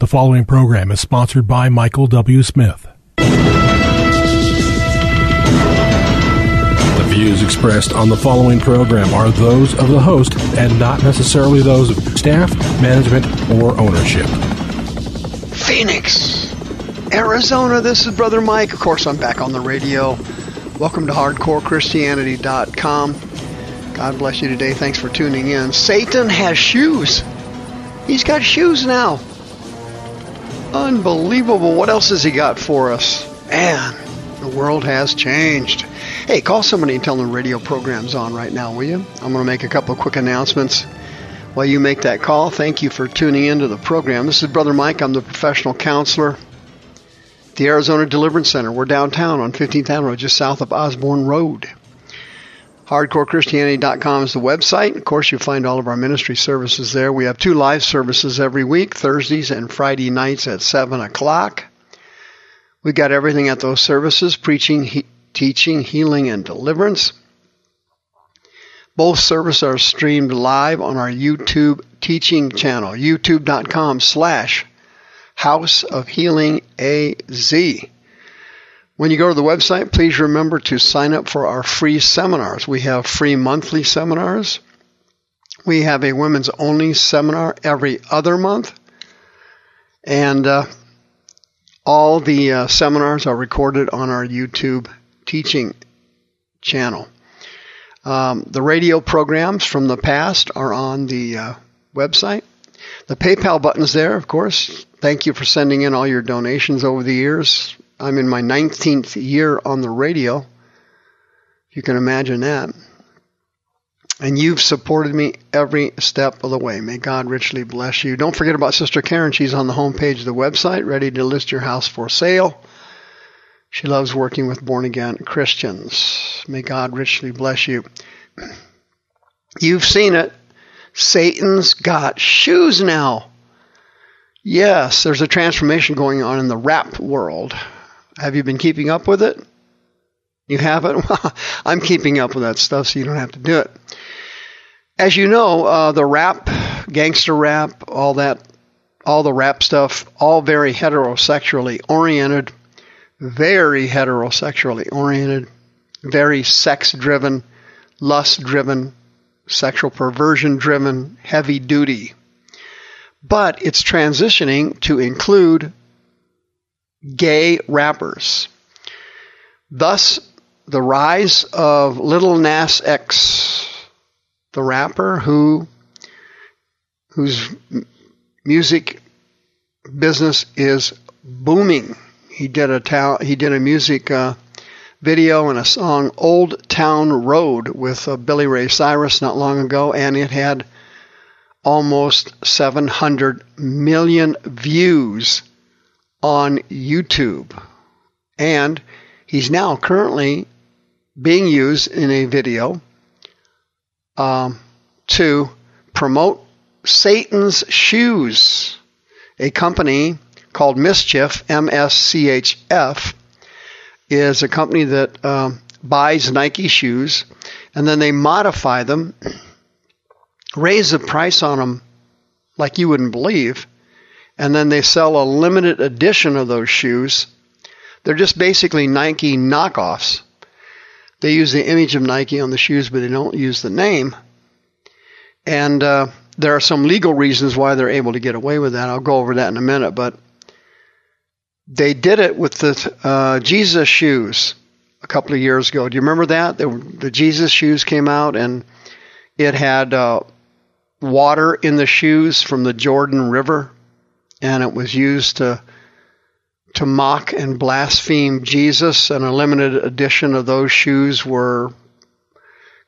The following program is sponsored by Michael W. Smith. The views expressed on the following program are those of the host and not necessarily those of staff, management, or ownership. Phoenix, Arizona, this is Brother Mike. Of course, I'm back on the radio. Welcome to HardcoreChristianity.com. God bless you today. Thanks for tuning in. Satan has shoes. He's got shoes now. Unbelievable. What else has he got for us? Man, the world has changed. Hey, call somebody and tell them the radio program's on right now, will you? I'm going to make a couple quick announcements while you make that call. Thank you for tuning into the program. This is Brother Mike. I'm the professional counselor the Arizona Deliverance Center. We're downtown on 15th Avenue, just south of Osborn Road. HardcoreChristianity.com is the website. Of course, you'll find all of our ministry services there. We have two live services every week, Thursdays and Friday nights at 7 o'clock. We've got everything at those services preaching, he- teaching, healing, and deliverance. Both services are streamed live on our YouTube teaching channel, youtube.com slash House of Healing AZ. When you go to the website, please remember to sign up for our free seminars. We have free monthly seminars. We have a women's only seminar every other month. And uh, all the uh, seminars are recorded on our YouTube teaching channel. Um, the radio programs from the past are on the uh, website. The PayPal button's there, of course. Thank you for sending in all your donations over the years. I'm in my 19th year on the radio. You can imagine that. And you've supported me every step of the way. May God richly bless you. Don't forget about Sister Karen. She's on the homepage of the website, ready to list your house for sale. She loves working with born again Christians. May God richly bless you. You've seen it. Satan's got shoes now. Yes, there's a transformation going on in the rap world. Have you been keeping up with it? You haven't? I'm keeping up with that stuff so you don't have to do it. As you know, uh, the rap, gangster rap, all that, all the rap stuff, all very heterosexually oriented, very heterosexually oriented, very sex driven, lust driven, sexual perversion driven, heavy duty. But it's transitioning to include gay rappers. Thus, the rise of Little Nas X, the rapper who whose music business is booming. He did a ta- he did a music uh, video and a song "Old Town Road" with uh, Billy Ray Cyrus not long ago, and it had almost 700 million views on YouTube. And he's now currently being used in a video um, to promote Satan's Shoes, a company called Mischief, M S C H F, is a company that um, buys Nike shoes and then they modify them, raise the price on them like you wouldn't believe, and then they sell a limited edition of those shoes. They're just basically Nike knockoffs. They use the image of Nike on the shoes, but they don't use the name. And uh, there are some legal reasons why they're able to get away with that. I'll go over that in a minute. But they did it with the uh, Jesus shoes a couple of years ago. Do you remember that? The, Jesus shoes came out, and it had uh, water in the shoes from the Jordan River, and it was used to to mock and blaspheme Jesus. And a limited edition of those shoes were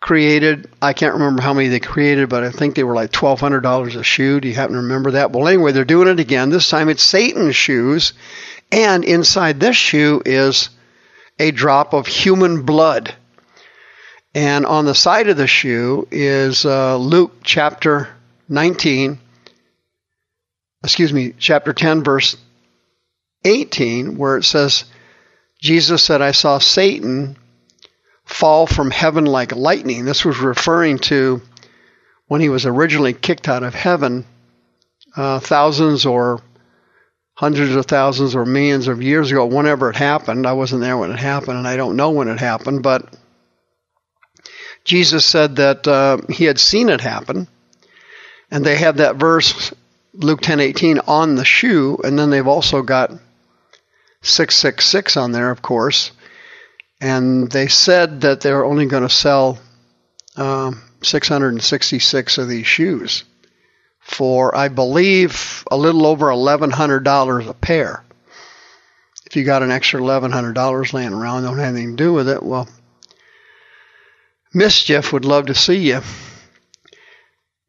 created. I can't remember how many they created, but I think they were like twelve hundred dollars a shoe. Do you happen to remember that? Well, anyway, they're doing it again. This time it's Satan's shoes, and inside this shoe is a drop of human blood. And on the side of the shoe is uh, Luke chapter 19, excuse me, chapter 10, verse 18, where it says, Jesus said, I saw Satan fall from heaven like lightning. This was referring to when he was originally kicked out of heaven, uh, thousands or hundreds of thousands or millions of years ago, whenever it happened. I wasn't there when it happened, and I don't know when it happened, but Jesus said that uh, he had seen it happen, and they have that verse, Luke 10:18, on the shoe, and then they've also got 666 on there, of course, and they said that they're only going to sell um, 666 of these shoes for, I believe, a little over $1,100 a pair. If you got an extra $1,100 laying around, don't have anything to do with it, well, Mischief would love to see you.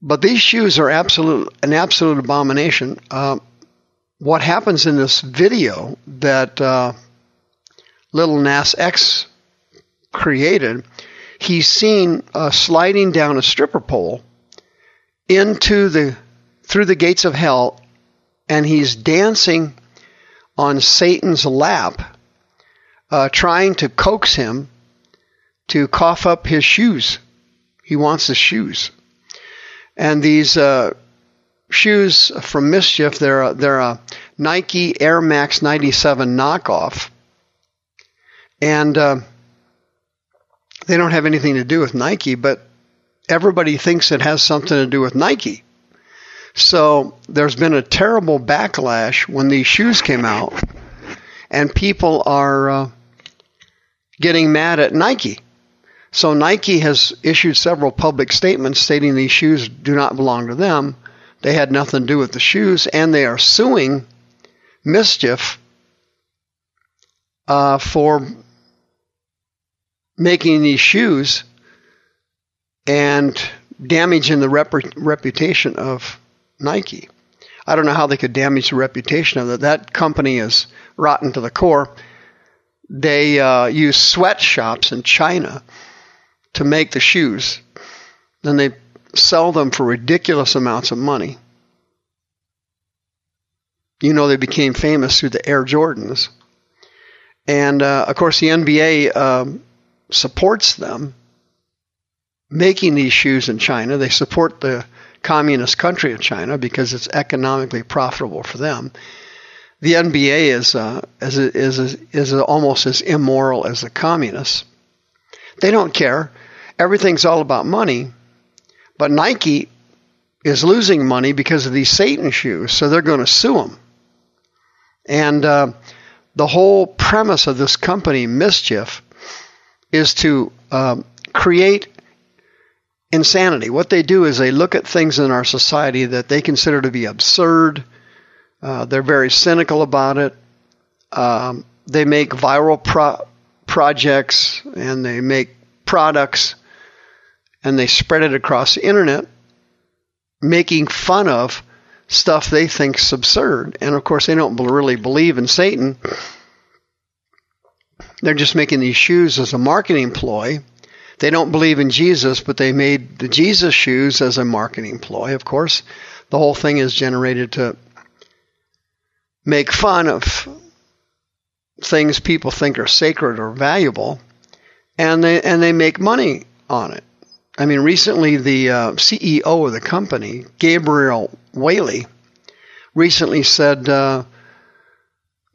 But these shoes are absolute an absolute abomination. Uh, what happens in this video that uh, Little Nas X created, he's seen uh, sliding down a stripper pole into the through the gates of hell, and he's dancing on Satan's lap, uh, trying to coax him to cough up his shoes. He wants his shoes. And these uh, shoes from Mischief, they're a, they're a Nike Air Max 97 knockoff. And uh, they don't have anything to do with Nike, but everybody thinks it has something to do with Nike. So there's been a terrible backlash when these shoes came out, and people are uh, getting mad at Nike so Nike has issued several public statements stating these shoes do not belong to them. They had nothing to do with the shoes, and they are suing Mischief uh, for making these shoes and damaging the rep- reputation of Nike. I don't know how they could damage the reputation of it. That company is rotten to the core. They uh, use sweatshops in China to make the shoes. Then they sell them for ridiculous amounts of money. You know, they became famous through the Air Jordans. And uh, of course, the NBA um, supports them making these shoes in China. They support the communist country of China because it's economically profitable for them. The NBA is uh, is is is almost as immoral as the communists. They don't care everything's all about money. But Nike is losing money because of these Satan shoes, so they're going to sue them. And uh, the whole premise of this company, Mischief, is to uh, create insanity. What they do is they look at things in our society that they consider to be absurd. Uh, they're very cynical about it. Um, they make viral pro- projects and they make products and they spread it across the internet, making fun of stuff they think's absurd. And of course, they don't really believe in Satan. They're just making these shoes as a marketing ploy. They don't believe in Jesus, but they made the Jesus shoes as a marketing ploy. Of course, the whole thing is generated to make fun of things people think are sacred or valuable, and they and they make money on it. I mean, recently the uh, CEO of the company, Gabriel Whaley, recently said, uh,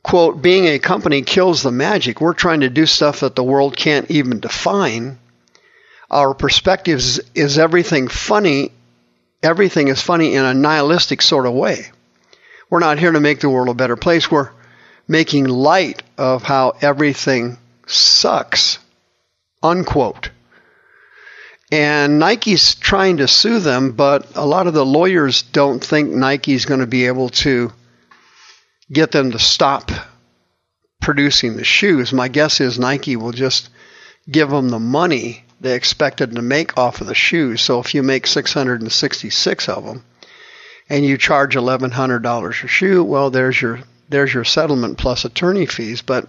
quote, being a company kills the magic. We're trying to do stuff that the world can't even define. Our perspective is, is everything funny. Everything is funny in a nihilistic sort of way. We're not here to make the world a better place. We're making light of how everything sucks. Unquote. And Nike's trying to sue them, but a lot of the lawyers don't think Nike's going to be able to get them to stop producing the shoes. My guess is Nike will just give them the money they expected to make off of the shoes. So if you make 666 of them and you charge $1100 a shoe, well there's your there's your settlement plus attorney fees, but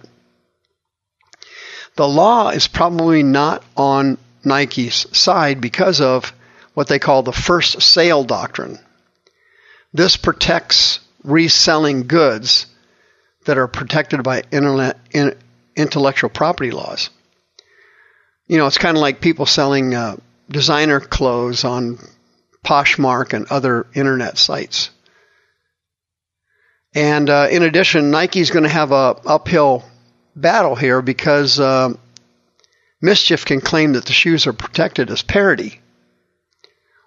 the law is probably not on Nike's side because of what they call the first sale doctrine. This protects reselling goods that are protected by intellectual property laws. You know, it's kind of like people selling uh, designer clothes on Poshmark and other internet sites. And uh, in addition, Nike's going to have a uphill battle here because uh, Mischief can claim that the shoes are protected as parody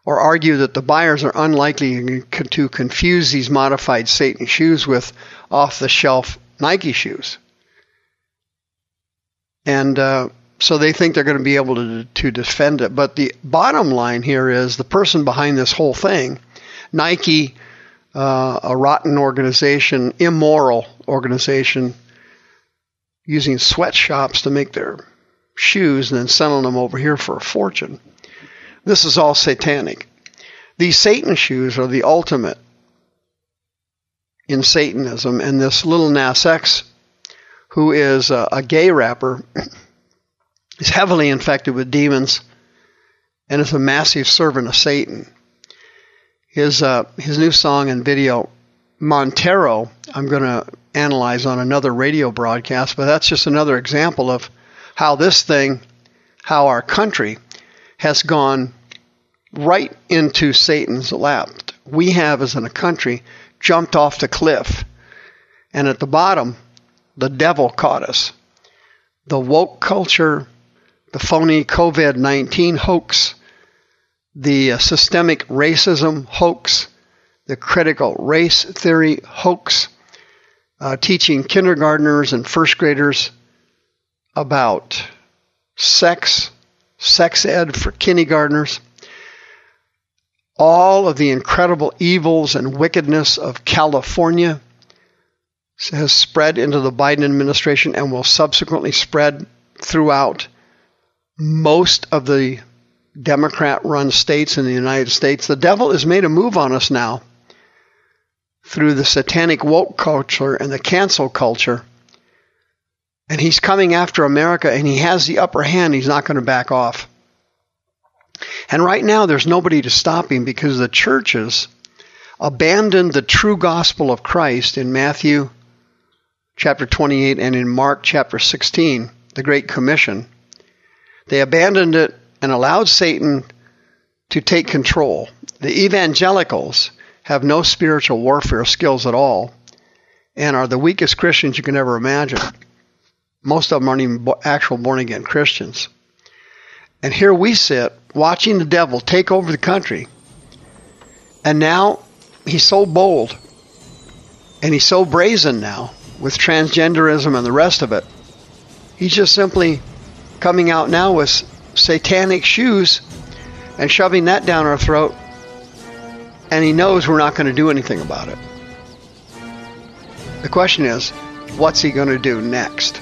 or argue that the buyers are unlikely to confuse these modified Satan shoes with off-the-shelf Nike shoes. And uh, so they think they're going to be able to, to defend it. But the bottom line here is the person behind this whole thing, Nike, uh, a rotten organization, immoral organization, using sweatshops to make their shoes and then selling them over here for a fortune. This is all satanic. These Satan shoes are the ultimate in Satanism, and this little Nas X, who is a, a gay rapper, is heavily infected with demons and is a massive servant of Satan. His uh, his new song and video, Montero, I'm going to analyze on another radio broadcast, but that's just another example of how this thing, how our country has gone right into Satan's lap. We have, as in a country, jumped off the cliff. And at the bottom, the devil caught us. The woke culture, the phony COVID 19 hoax, the uh, systemic racism hoax, the critical race theory hoax, uh, teaching kindergartners and first graders about sex, sex ed for kindergartners, all of the incredible evils and wickedness of California has spread into the Biden administration and will subsequently spread throughout most of the Democrat run states in the United States. The devil has made a move on us now through the satanic woke culture and the cancel culture and he's coming after America and he has the upper hand. He's not going to back off. And right now, there's nobody to stop him because the churches abandoned the true gospel of Christ in Matthew chapter 28 and in Mark chapter 16, the Great Commission. They abandoned it and allowed Satan to take control. The evangelicals have no spiritual warfare skills at all and are the weakest Christians you can ever imagine. Most of them aren't even actual born again Christians. And here we sit watching the devil take over the country. And now he's so bold and he's so brazen now with transgenderism and the rest of it. He's just simply coming out now with satanic shoes and shoving that down our throat. And he knows we're not going to do anything about it. The question is, what's he going to do next?